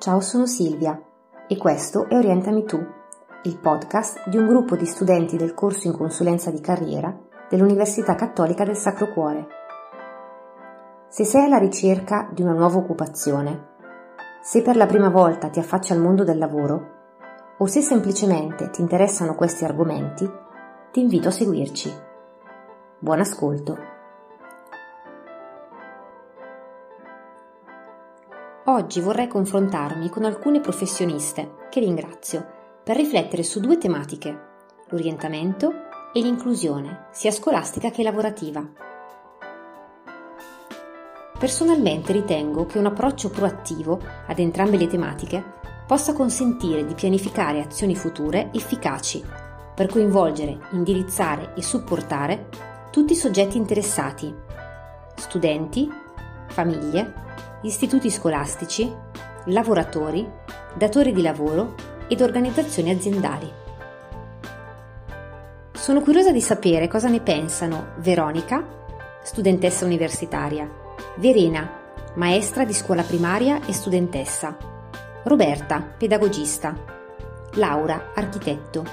Ciao, sono Silvia e questo è Orientami tu, il podcast di un gruppo di studenti del corso in consulenza di carriera dell'Università Cattolica del Sacro Cuore. Se sei alla ricerca di una nuova occupazione, se per la prima volta ti affacci al mondo del lavoro o se semplicemente ti interessano questi argomenti, ti invito a seguirci. Buon ascolto! Oggi vorrei confrontarmi con alcune professioniste, che ringrazio, per riflettere su due tematiche, l'orientamento e l'inclusione, sia scolastica che lavorativa. Personalmente ritengo che un approccio proattivo ad entrambe le tematiche possa consentire di pianificare azioni future efficaci per coinvolgere, indirizzare e supportare tutti i soggetti interessati, studenti, famiglie, istituti scolastici, lavoratori, datori di lavoro ed organizzazioni aziendali. Sono curiosa di sapere cosa ne pensano Veronica, studentessa universitaria, Verena, maestra di scuola primaria e studentessa, Roberta, pedagogista, Laura, architetto,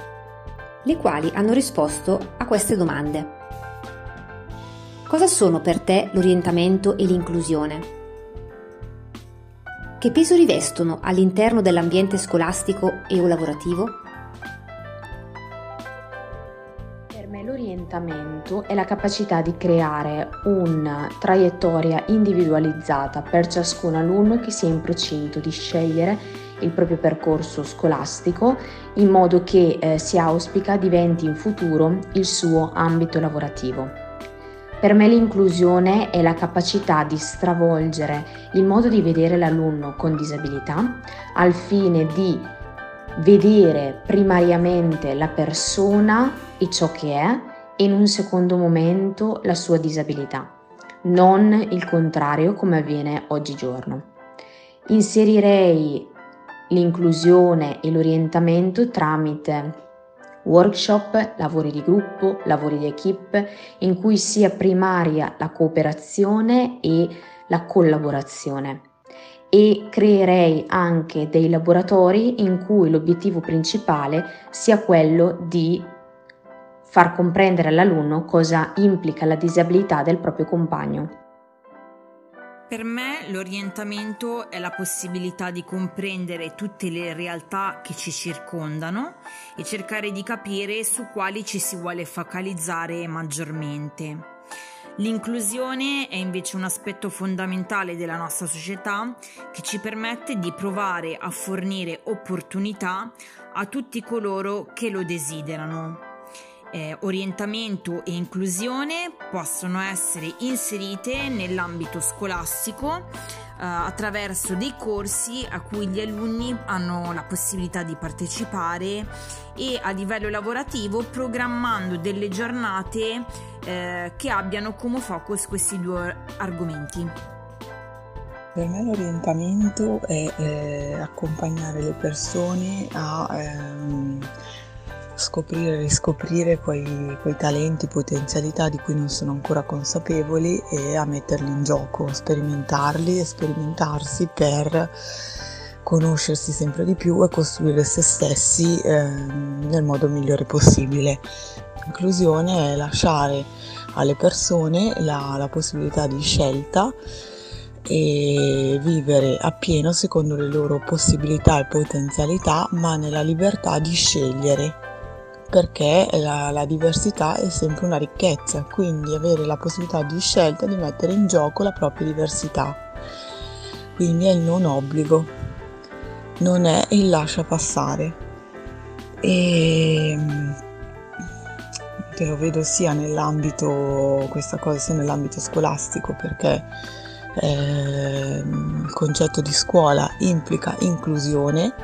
le quali hanno risposto a queste domande. Cosa sono per te l'orientamento e l'inclusione? Che peso rivestono all'interno dell'ambiente scolastico e o lavorativo? Per me l'orientamento è la capacità di creare una traiettoria individualizzata per ciascun alunno che sia in procinto di scegliere il proprio percorso scolastico in modo che eh, si auspica diventi in futuro il suo ambito lavorativo. Per me l'inclusione è la capacità di stravolgere il modo di vedere l'alunno con disabilità al fine di vedere primariamente la persona e ciò che è e in un secondo momento la sua disabilità, non il contrario come avviene oggigiorno. Inserirei l'inclusione e l'orientamento tramite workshop, lavori di gruppo, lavori di equip, in cui sia primaria la cooperazione e la collaborazione. E creerei anche dei laboratori in cui l'obiettivo principale sia quello di far comprendere all'alunno cosa implica la disabilità del proprio compagno. Per me l'orientamento è la possibilità di comprendere tutte le realtà che ci circondano e cercare di capire su quali ci si vuole focalizzare maggiormente. L'inclusione è invece un aspetto fondamentale della nostra società che ci permette di provare a fornire opportunità a tutti coloro che lo desiderano eh, orientamento e inclusione possono essere inserite nell'ambito scolastico eh, attraverso dei corsi a cui gli alunni hanno la possibilità di partecipare e a livello lavorativo programmando delle giornate eh, che abbiano come focus questi due argomenti. Per me l'orientamento è eh, accompagnare le persone a ehm, scoprire e riscoprire quei, quei talenti, potenzialità di cui non sono ancora consapevoli e a metterli in gioco, sperimentarli e sperimentarsi per conoscersi sempre di più e costruire se stessi eh, nel modo migliore possibile. Inclusione è lasciare alle persone la, la possibilità di scelta e vivere appieno secondo le loro possibilità e potenzialità, ma nella libertà di scegliere perché la, la, diversità è sempre una ricchezza, quindi avere la possibilità di scelta di mettere in gioco la propria diversità. Quindi è il non obbligo, non è il lascia passare. E te lo vedo sia nell'ambito, questa cosa sia nell'ambito scolastico perché eh, il concetto di scuola implica inclusione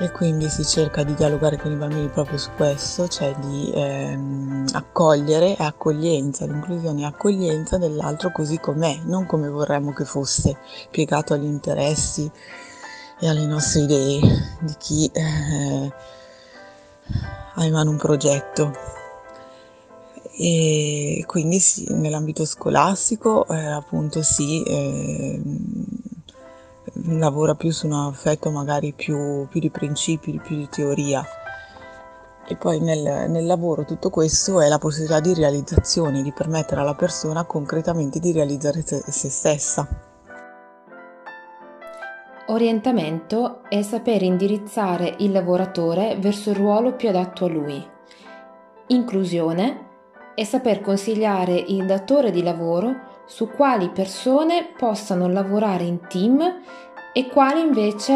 e quindi si cerca di dialogare con i bambini proprio su questo, cioè di ehm, accogliere e accoglienza, l'inclusione e accoglienza dell'altro così com'è, non come vorremmo che fosse, piegato agli interessi e alle nostre idee di chi eh, ha in mano un progetto. E quindi sì, nell'ambito scolastico eh, appunto sì, eh, lavora più su un affetto magari più, più di principi, più di teoria. E poi nel, nel, lavoro tutto questo è la possibilità di realizzazione, di permettere alla persona concretamente di realizzare se, se stessa. Orientamento è saper indirizzare il lavoratore verso il ruolo più adatto a lui. Inclusione è saper consigliare il datore di lavoro su quali persone possano lavorare in team e quali invece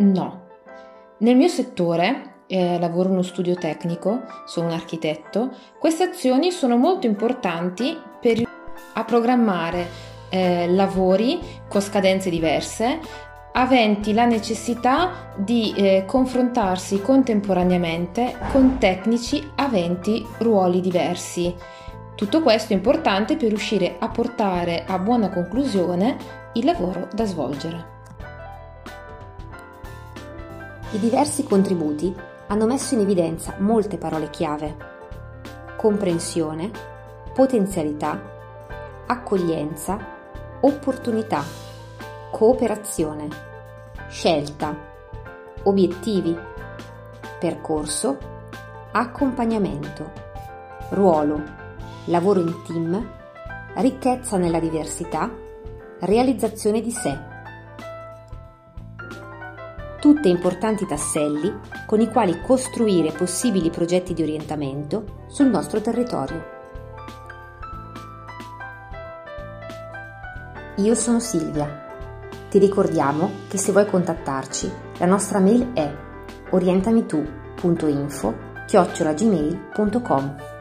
no. Nel mio settore, eh, lavoro in uno studio tecnico, sono un architetto, queste azioni sono molto importanti per a programmare eh, lavori con scadenze diverse, aventi la necessità di eh, confrontarsi contemporaneamente con tecnici aventi ruoli diversi. Tutto questo è importante per riuscire a portare a buona conclusione il lavoro da svolgere. I diversi contributi hanno messo in evidenza molte parole chiave. Comprensione, potenzialità, accoglienza, opportunità, cooperazione, scelta, obiettivi, percorso, accompagnamento, ruolo, lavoro in team, ricchezza nella diversità, realizzazione di sé. Tutte importanti tasselli con i quali costruire possibili progetti di orientamento sul nostro territorio. Io sono Silvia. Ti ricordiamo che se vuoi contattarci, la nostra mail è orientamitu.info chiocciolagmail.com